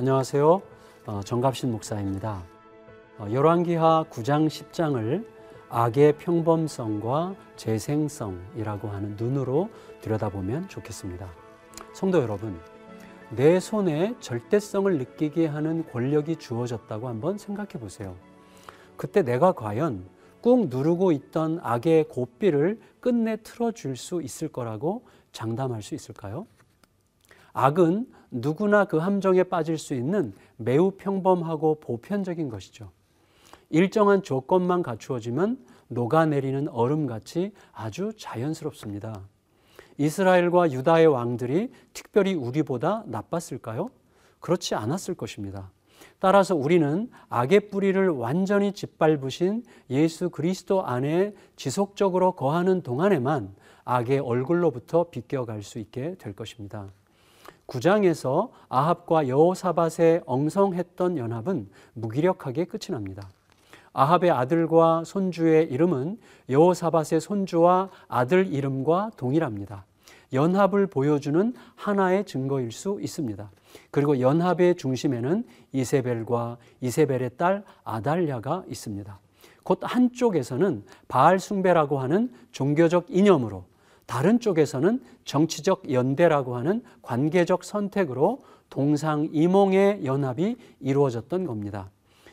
안녕하세요. 어, 정갑신 목사입니다. 어, 열왕기하 9장 10장을 악의 평범성과 재생성이라고 하는 눈으로 들여다보면 좋겠습니다. 성도 여러분, 내 손에 절대성을 느끼게 하는 권력이 주어졌다고 한번 생각해 보세요. 그때 내가 과연 꾹 누르고 있던 악의 고삐를 끝내 틀어줄 수 있을 거라고 장담할 수 있을까요? 악은 누구나 그 함정에 빠질 수 있는 매우 평범하고 보편적인 것이죠. 일정한 조건만 갖추어지면 녹아내리는 얼음같이 아주 자연스럽습니다. 이스라엘과 유다의 왕들이 특별히 우리보다 나빴을까요? 그렇지 않았을 것입니다. 따라서 우리는 악의 뿌리를 완전히 짓밟으신 예수 그리스도 안에 지속적으로 거하는 동안에만 악의 얼굴로부터 비껴갈 수 있게 될 것입니다. 9장에서 아합과 여호사밧의 엉성했던 연합은 무기력하게 끝이 납니다. 아합의 아들과 손주의 이름은 여호사밧의 손주와 아들 이름과 동일합니다. 연합을 보여주는 하나의 증거일 수 있습니다. 그리고 연합의 중심에는 이세벨과 이세벨의 딸 아달랴가 있습니다. 곧 한쪽에서는 바알 숭배라고 하는 종교적 이념으로 다른 쪽에서는 정치적 연대라고 하는 관계적 선택으로 동상이몽의 연합이 이루어졌던 겁니다.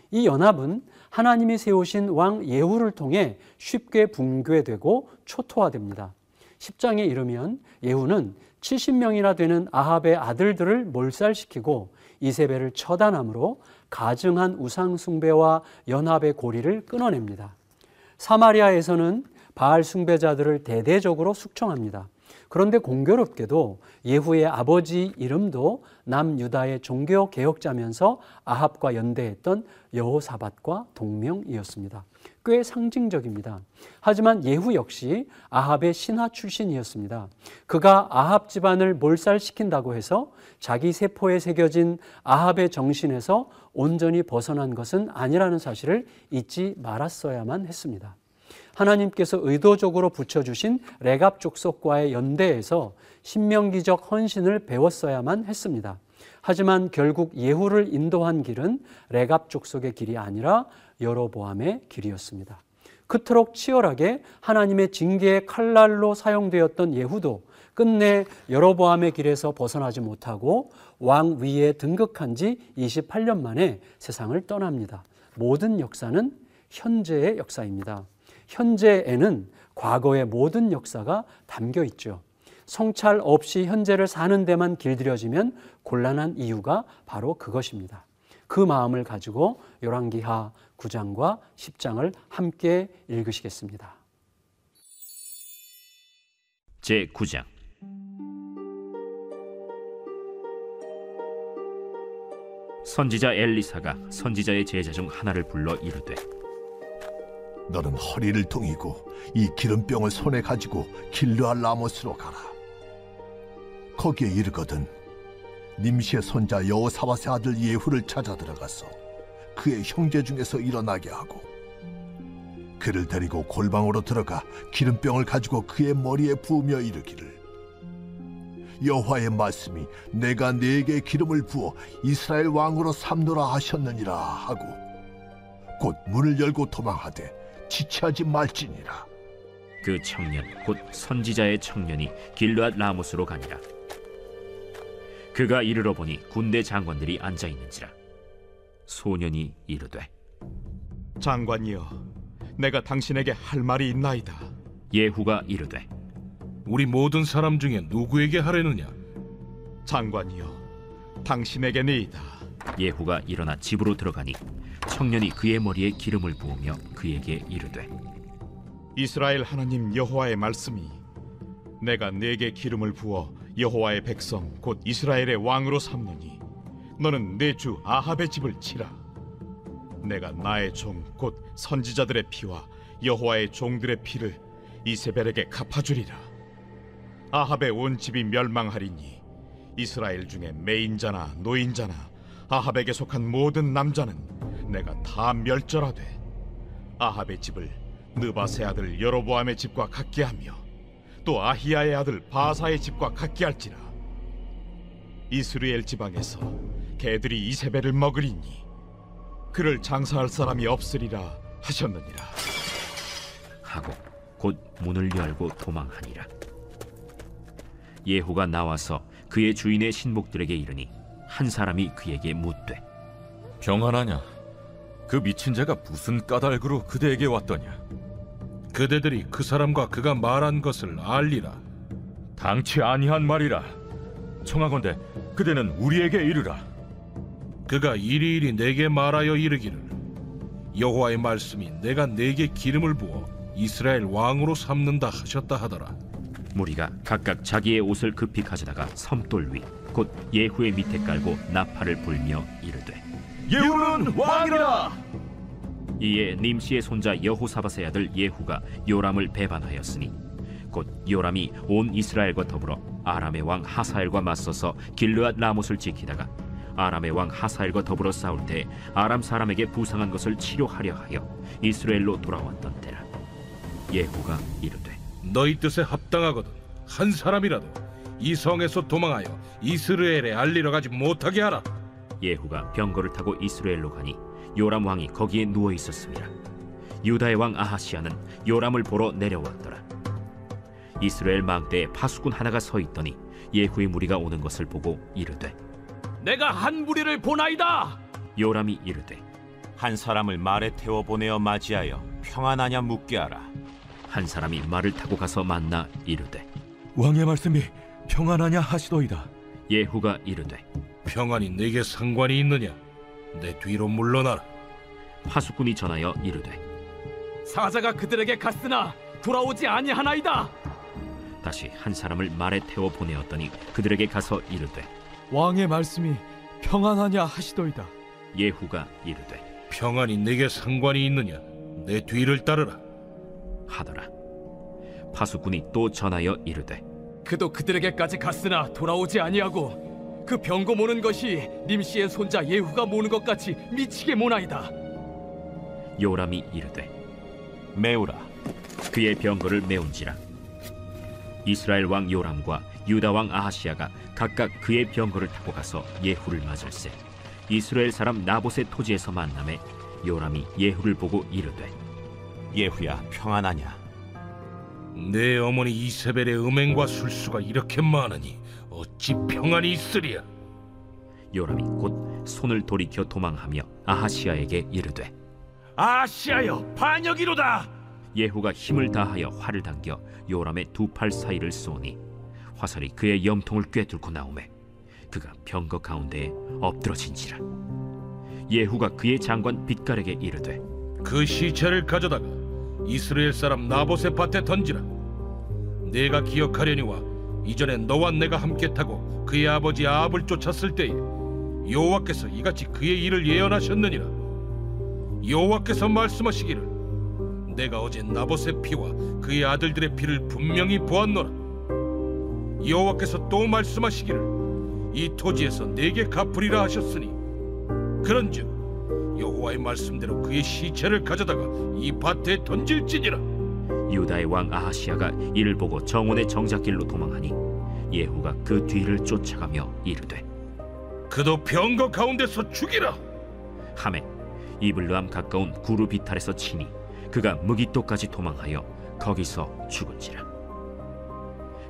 이 연합은 하나님이 세우신 왕 예후를 통해 쉽게 붕괴되고 초토화됩니다. 10장에 이르면 예후는 70명이나 되는 아합의 아들들을 몰살시키고 이세벨을 처단함으로 가증한 우상 숭배와 연합의 고리를 끊어냅니다. 사마리아에서는 바알 숭배자들을 대대적으로 숙청합니다. 그런데 공교롭게도 예후의 아버지 이름도 남유다의 종교 개혁자면서 아합과 연대했던 여호사밧과 동명이었습니다. 꽤 상징적입니다. 하지만 예후 역시 아합의 신하 출신이었습니다. 그가 아합 집안을 몰살시킨다고 해서 자기 세포에 새겨진 아합의 정신에서 온전히 벗어난 것은 아니라는 사실을 잊지 말았어야만 했습니다. 하나님께서 의도적으로 붙여주신 레갑 족속과의 연대에서 신명기적 헌신을 배웠어야만 했습니다. 하지만 결국 예후를 인도한 길은 레갑 족속의 길이 아니라 여로보암의 길이었습니다. 그토록 치열하게 하나님의 징계의 칼날로 사용되었던 예후도 끝내 여로보암의 길에서 벗어나지 못하고 왕 위에 등극한 지 28년 만에 세상을 떠납니다. 모든 역사는 현재의 역사입니다. 현재에는 과거의 모든 역사가 담겨 있죠. 성찰 없이 현재를 사는 데만 길들여지면 곤란한 이유가 바로 그것입니다. 그 마음을 가지고 열왕기하 9장과 10장을 함께 읽으시겠습니다. 제 9장 선지자 엘리사가 선지자의 제자 중 하나를 불러 이르되 너는 허리를 동이고 이 기름병을 손에 가지고 길르알 라모스로 가라. 거기에 이르거든 님시의 손자 여호사밧의 아들 예후를 찾아 들어가서 그의 형제 중에서 일어나게 하고 그를 데리고 골방으로 들어가 기름병을 가지고 그의 머리에 부으며 이르기를 여호와의 말씀이 내가 네게 기름을 부어 이스라엘 왕으로 삼노라 하셨느니라 하고 곧 문을 열고 도망하되 지체하지 말지니라. 그 청년 곧 선지자의 청년이 길르앗 라모스로 가니라. 그가 이르러 보니 군대 장관들이 앉아 있는지라. 소년이 이르되 장관이여, 내가 당신에게 할 말이 있나이다. 예후가 이르되 우리 모든 사람 중에 누구에게 하려느냐? 장관이여, 당신에게니이다. 예후가 일어나 집으로 들어가니 청년이 그의 머리에 기름을 부으며 그에게 이르되 이스라엘 하나님 여호와의 말씀이 내가 네게 기름을 부어 여호와의 백성 곧 이스라엘의 왕으로 삼느니 너는 내 주 아합의 집을 치라. 내가 나의 종 곧 선지자들의 피와 여호와의 종들의 피를 이세벨에게 갚아주리라. 아합의 온 집이 멸망하리니 이스라엘 중에 매인자나 노인자나 아합에게 속한 모든 남자는 내가 다 멸절하되 아합의 집을 느바세 아들 여로보암의 집과 같게 하며 또 아히야의 아들 바사의 집과 같게 할지라 이스라엘 지방에서 개들이 이세벨을 먹으리니 그를 장사할 사람이 없으리라 하셨느니라 하고 곧 문을 열고 도망하니라. 예후가 나와서 그의 주인의 신복들에게 이르니 한 사람이 그에게 묻되 평안하냐? 그 미친 자가 무슨 까닭으로 그대에게 왔더냐? 그대들이 그 사람과 그가 말한 것을 알리라. 당치 아니한 말이라. 청하건대 그대는 우리에게 이르라. 그가 이리이리 내게 말하여 이르기를 여호와의 말씀이 내가 내게 기름을 부어 이스라엘 왕으로 삼는다 하셨다 하더라. 무리가 각각 자기의 옷을 급히 가져다가 섬돌 위 곧 예후의 밑에 깔고 나팔을 불며 이르되 예후는 왕이라. 이에 nim시의 손자 여호사밧의 아들 예후가 요람을 배반하였으니 곧 요람이 온 이스라엘과 더불어 아람의 왕 하사엘과 맞서서 길르앗 라못을 지키다가 아람의 왕 하사엘과 더불어 싸울 때 아람 사람에게 부상한 것을 치료하려 하여 이스라엘로 돌아왔던 때라 예후가 이르되 너희 뜻에 합당하거든 한 사람이라도 이 성에서 도망하여 이스라엘에 알리러 가지 못하게 하라. 예후가 병거를 타고 이스라엘로 가니 요람 왕이 거기에 누워 있었습니다. 유다의 왕 아하시아는 요람을 보러 내려왔더라. 이스라엘 망대에 파수꾼 하나가 서 있더니 예후의 무리가 오는 것을 보고 이르되 내가 한 무리를 보나이다. 요람이 이르되 한 사람을 말에 태워 보내어 맞이하여 평안하냐 묻게 하라. 한 사람이 말을 타고 가서 만나 이르되 왕의 말씀이 평안하냐 하시도이다. 예후가 이르되 평안이 내게 상관이 있느냐? 내 뒤로 물러나라. 파수꾼이 전하여 이르되 사자가 그들에게 갔으나 돌아오지 아니하나이다. 다시 한 사람을 말에 태워 보내었더니 그들에게 가서 이르되 왕의 말씀이 평안하냐 하시도이다. 예후가 이르되 평안이 내게 상관이 있느냐? 내 뒤를 따르라. 하더라. 파수꾼이 또 전하여 이르되 그도 그들에게까지 갔으나 돌아오지 아니하고 그 병거 모는 것이 님시의 손자 예후가 모는 것 같이 미치게 모나이다. 요람이 이르되 메우라. 그의 병거를 메운지라 이스라엘 왕 요람과 유다 왕 아하시아가 각각 그의 병거를 타고 가서 예후를 맞을세 이스라엘 사람 나봇의 토지에서 만남에 요람이 예후를 보고 이르되 예후야 평안하냐? 내 어머니 이세벨의 음행과 술수가 이렇게 많으니 어찌 평안이 있으리야? 요람이 곧 손을 돌이켜 도망하며 아하시아에게 이르되 아시아여 반역이로다. 예후가 힘을 다하여 활을 당겨 요람의 두 팔 사이를 쏘니 화살이 그의 염통을 꿰뚫고 나오매 그가 병거 가운데에 엎드러진지라 예후가 그의 장관 빛깔에게 이르되 그 시체를 가져다가 이스라엘 사람 나봇의 밭에 던지라. 내가 기억하려니와 이전에 너와 내가 함께 타고 그의 아버지 아합을 쫓았을 때에 여호와께서 이같이 그의 일을 예언하셨느니라. 여호와께서 말씀하시기를 내가 어제 나봇의 피와 그의 아들들의 피를 분명히 보았노라. 여호와께서 또 말씀하시기를 이 토지에서 내게 갚으리라 하셨으니 그런즉 여호와의 말씀대로 그의 시체를 가져다가 이 밭에 던질지니라. 유다의 왕 아하시아가 이를 보고 정원의 정작길로 도망하니 예후가 그 뒤를 쫓아가며 이르되 그도 병거 가운데서 죽이라. 함에 이블루함 가까운 구루 비탈에서 치니 그가 무기토까지 도망하여 거기서 죽은지라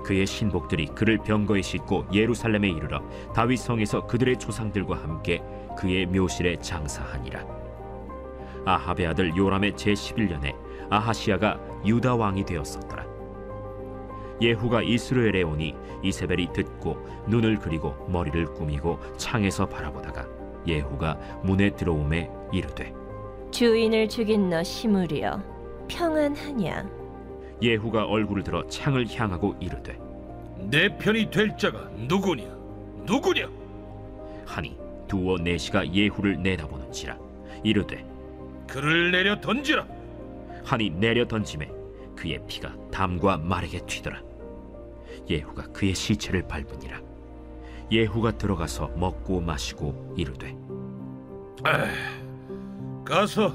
그의 신복들이 그를 병거에 싣고 예루살렘에 이르러 다윗 성에서 그들의 조상들과 함께 그의 묘실에 장사하니라 아합의 아들 요람의 제 11년에 아하시아가 유다 왕이 되었었더라 예후가 이스라엘에 오니 이세벨이 듣고 눈을 그리고 머리를 꾸미고 창에서 바라보다가 예후가 문에 들어오매 이르되 주인을 죽인 너 시므리여 평안하냐 예후가 얼굴을 들어 창을 향하고 이르되 내 편이 될 자가 누구냐? 누구냐? 하니 두어 내시가 예후를 내다보는지라 이르되 그를 내려 던지라. 하니 내려 던짐에 그의 피가 담과 말에게 튀더라 예후가 그의 시체를 밟으니라 예후가 들어가서 먹고 마시고 이르되 가서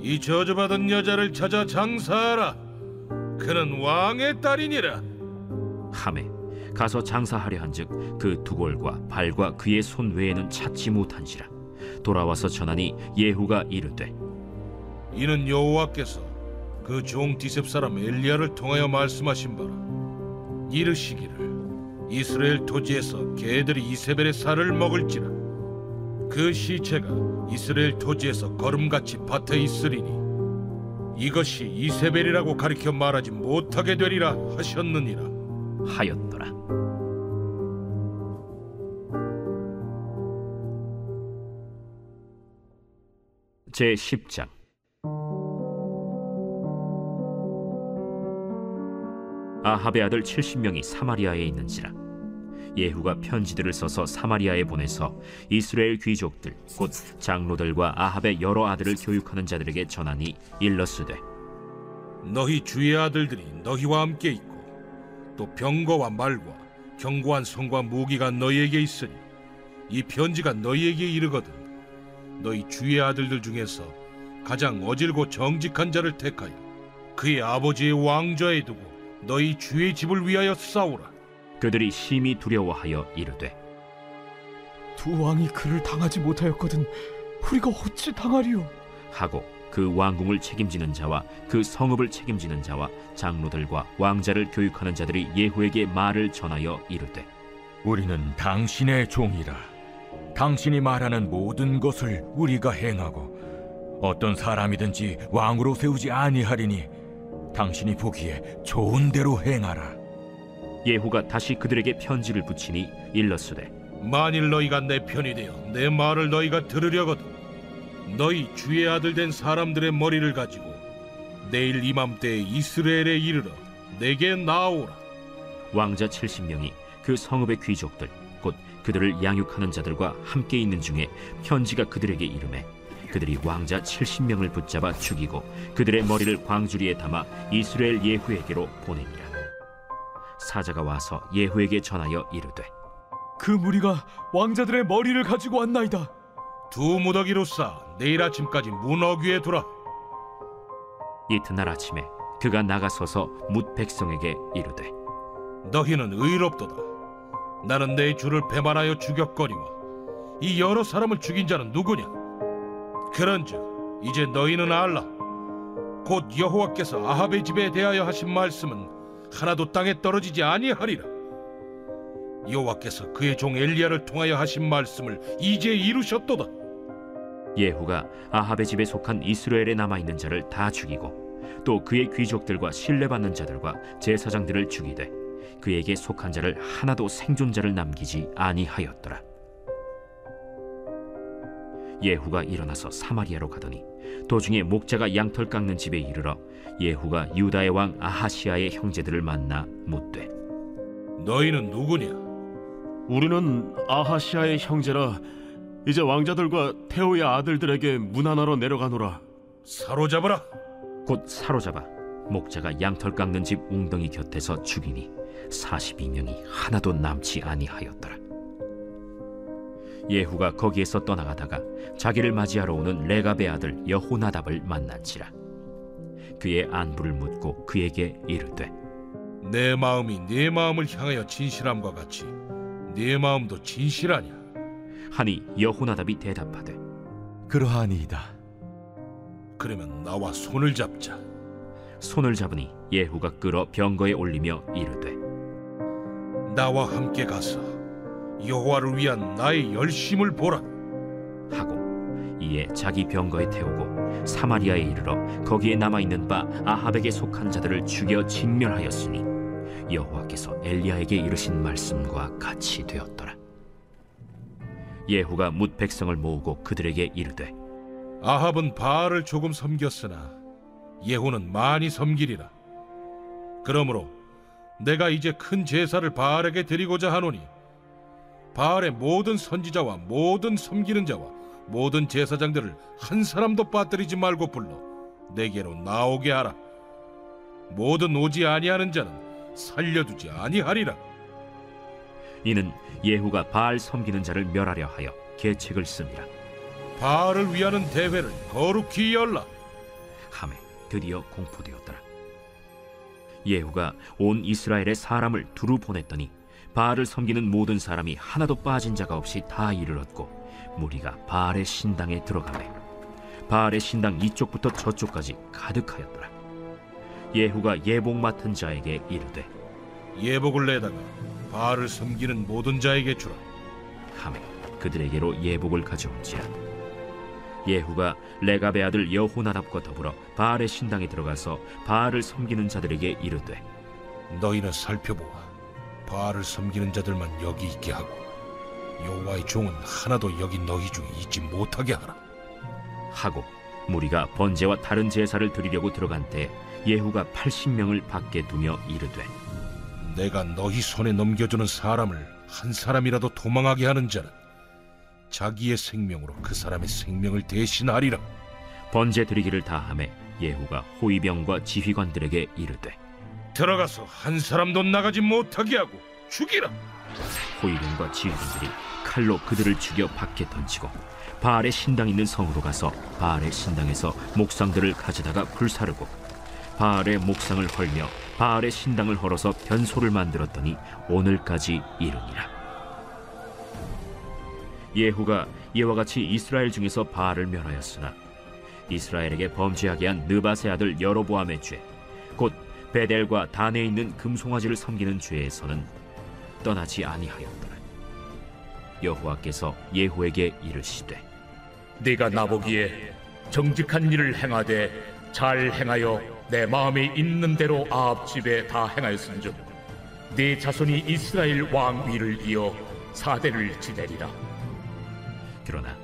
이 저주받은 여자를 찾아 장사하라. 그는 왕의 딸이니라. 함에 가서 장사하려 한즉 그 두골과 발과 그의 손 외에는 찾지 못한지라. 돌아와서 전하니 예후가 이르되 이는 여호와께서 그 종 디셉 사람 엘리야를 통하여 말씀하신 바라. 이르시기를 이스라엘 토지에서 개들이 이세벨의 살을 먹을지라. 그 시체가 이스라엘 토지에서 걸음같이 밭에 있으리니 이것이 이세벨이라고 가리켜 말하지 못하게 되리라 하셨느니라 하였더라. 제 10장. 아합의 아들 70명이 사마리아에 있는지라. 예후가 편지들을 써서 사마리아에 보내서 이스라엘 귀족들 곧 장로들과 아합의 여러 아들을 교육하는 자들에게 전하니 일러스되 너희 주의 아들들이 너희와 함께 있고 또 병거와 말과 견고한 성과 무기가 너희에게 있으니 이 편지가 너희에게 이르거든 너희 주의 아들들 중에서 가장 어질고 정직한 자를 택하여 그의 아버지의 왕좌에 두고 너희 주의 집을 위하여 싸우라 그들이 심히 두려워하여 이르되 두 왕이 그를 당하지 못하였거든 우리가 어찌 당하리요? 하고 그 왕궁을 책임지는 자와 그 성읍을 책임지는 자와 장로들과 왕자를 교육하는 자들이 예후에게 말을 전하여 이르되 우리는 당신의 종이라. 당신이 말하는 모든 것을 우리가 행하고 어떤 사람이든지 왕으로 세우지 아니하리니 당신이 보기에 좋은 대로 행하라. 예후가 다시 그들에게 편지를 붙이니 일러스되 만일 너희가 내 편이 되어 내 말을 너희가 들으려거든 너희 주의 아들 된 사람들의 머리를 가지고 내일 이맘때에 이스라엘에 이르러 내게 나오라 왕자 70명이 그 성읍의 귀족들 곧 그들을 양육하는 자들과 함께 있는 중에 편지가 그들에게 이름해 그들이 왕자 70명을 붙잡아 죽이고 그들의 머리를 광주리에 담아 이스라엘 예후에게로 보내니라 사자가 와서 예후에게 전하여 이르되 그 무리가 왕자들의 머리를 가지고 왔나이다. 두 무더기로 싸 내일 아침까지 문 어귀에 두라 이튿날 아침에 그가 나가서서 뭇 백성에게 이르되 너희는 의롭도다. 나는 내 주를 배반하여 죽였거니와 이 여러 사람을 죽인 자는 누구냐? 그런즉 이제 너희는 알라. 곧 여호와께서 아합의 집에 대하여 하신 말씀은 하나도 땅에 떨어지지 아니하리라. 여호와께서 그의 종 엘리야를 통하여 하신 말씀을 이제 이루셨도다 예후가 아합의 집에 속한 이스라엘에 남아 있는 자를 다 죽이고 또 그의 귀족들과 신뢰받는 자들과 제사장들을 죽이되 그에게 속한 자를 하나도 생존자를 남기지 아니하였더라. 예후가 일어나서 사마리아로 가더니 도중에 목자가 양털 깎는 집에 이르러 예후가 유다의 왕 아하시아의 형제들을 만나 묻되 너희는 누구냐 우리는 아하시아의 형제라 이제 왕자들과 태호의 아들들에게 문하나로 내려가노라. 사로잡으라. 곧 사로잡아 목자가 양털 깎는 집 웅덩이 곁에서 죽이니 42명이 하나도 남지 아니하였더라. 예후가 거기에서 떠나가다가 자기를 맞이하러 오는 레갑의 아들 여호나답을 만난지라. 그의 안부를 묻고 그에게 이르되 내 마음이 네 마음을 향하여 진실함과 같이 네 마음도 진실하냐 하니 여호나답이 대답하되 그러하니이다. 그러면 나와 손을 잡자 손을 잡으니 예후가 끌어 병거에 올리며 이르되 나와 함께 가서 여호와를 위한 나의 열심을 보라 하고 이에 자기 병거에 태우고 사마리아에 이르러 거기에 남아 있는 바 아합에게 속한 자들을 죽여 진멸하였으니 여호와께서 엘리야에게 이르신 말씀과 같이 되었더라. 예후가 뭇 백성을 모으고 그들에게 이르되 아합은 바알을 조금 섬겼으나 예후는 많이 섬기리라. 그러므로 내가 이제 큰 제사를 바알에게 드리고자 하노니 바알의 모든 선지자와 모든 섬기는 자와 모든 제사장들을 한 사람도 빠뜨리지 말고 불러 내게로 나오게 하라. 모든 오지 아니하는 자는 살려두지 아니하리라 이는 예후가 바알 섬기는 자를 멸하려 하여 계책을 씁니다. 바알을 위하는 대회를 거룩히 열라 함에 드디어 공포되었더라. 예후가 온 이스라엘의 사람을 두루 보냈더니 바알을 섬기는 모든 사람이 하나도 빠진 자가 없이 다 이르렀고 무리가 바알의 신당에 들어가매 바알의 신당 이쪽부터 저쪽까지 가득하였더라 예후가 예복 맡은 자에게 이르되 예복을 내다가 바알을 섬기는 모든 자에게 주라. 하매 그들에게로 예복을 가져온지라 예후가 레갑의 아들 여호나답과 더불어 바알의 신당에 들어가서 바알을 섬기는 자들에게 이르되 너희는 살펴보아 바알을 섬기는 자들만 여기 있게 하고 여호와의 종은 하나도 여기 너희 중에 있지 못하게 하라. 하고 무리가 번제와 다른 제사를 드리려고 들어간 때 예후가 80명을 밖에 두며 이르되 내가 너희 손에 넘겨주는 사람을 한 사람이라도 도망하게 하는 자는 자기의 생명으로 그 사람의 생명을 대신하리라. 번제 드리기를 다함에 예후가 호위병과 지휘관들에게 이르되 들어가서 한 사람도 나가지 못하게 하고 죽이라. 호위병과 지휘관들이 칼로 그들을 죽여 밖에 던지고 바알의 신당 있는 성으로 가서 바알의 신당에서 목상들을 가져다가 불사르고 바알의 목상을 헐며 바알의 신당을 헐어서 변소를 만들었더니 오늘까지 이르니라. 예후가 이와 같이 이스라엘 중에서 바알을 멸하였으나 이스라엘에게 범죄하게 한 느바세 아들 여로보암의 죄 곧 베델과 단에 있는 금송아지를 섬기는 죄에서는 떠나지 아니하였더라. 여호와께서 예후에게 이르시되 네가 나보기에 정직한 일을 행하되 잘 행하여 내 마음에 있는 대로 아합 집에 다 행하였은즉 네 자손이 이스라엘 왕 위를 이어 사대를 지내리라 그러나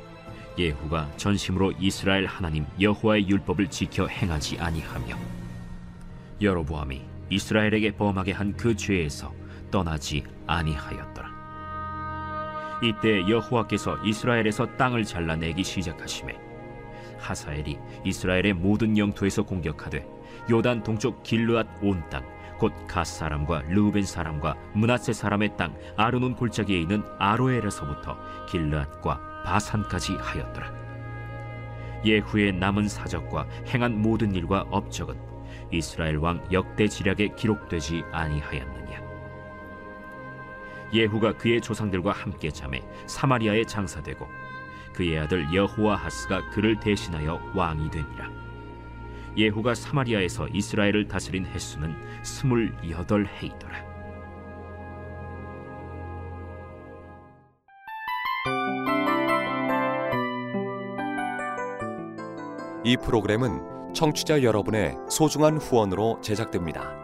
예후가 전심으로 이스라엘 하나님 여호와의 율법을 지켜 행하지 아니하며 여로보암이 이스라엘에게 범하게 한 그 죄에서 떠나지 아니하였더라. 이때 여호와께서 이스라엘에서 땅을 잘라내기 시작하심에 하사엘이 이스라엘의 모든 영토에서 공격하되 요단 동쪽 길르앗 온 땅 곧 갓 사람과 르우벤 사람과 문하세 사람의 땅 아르논 골짜기에 있는 아로엘에서부터 길르앗과 바산까지 하였더라. 예후의 남은 사적과 행한 모든 일과 업적은 이스라엘 왕 역대 지략에 기록되지 아니하였느냐. 예후가 그의 조상들과 함께 잠에 사마리아에 장사되고 그의 아들 여호아하스가 그를 대신하여 왕이 되니라. 예후가 사마리아에서 이스라엘을 다스린 횟수는 스물여덟 해이더라. 이 프로그램은 청취자 여러분의 소중한 후원으로 제작됩니다.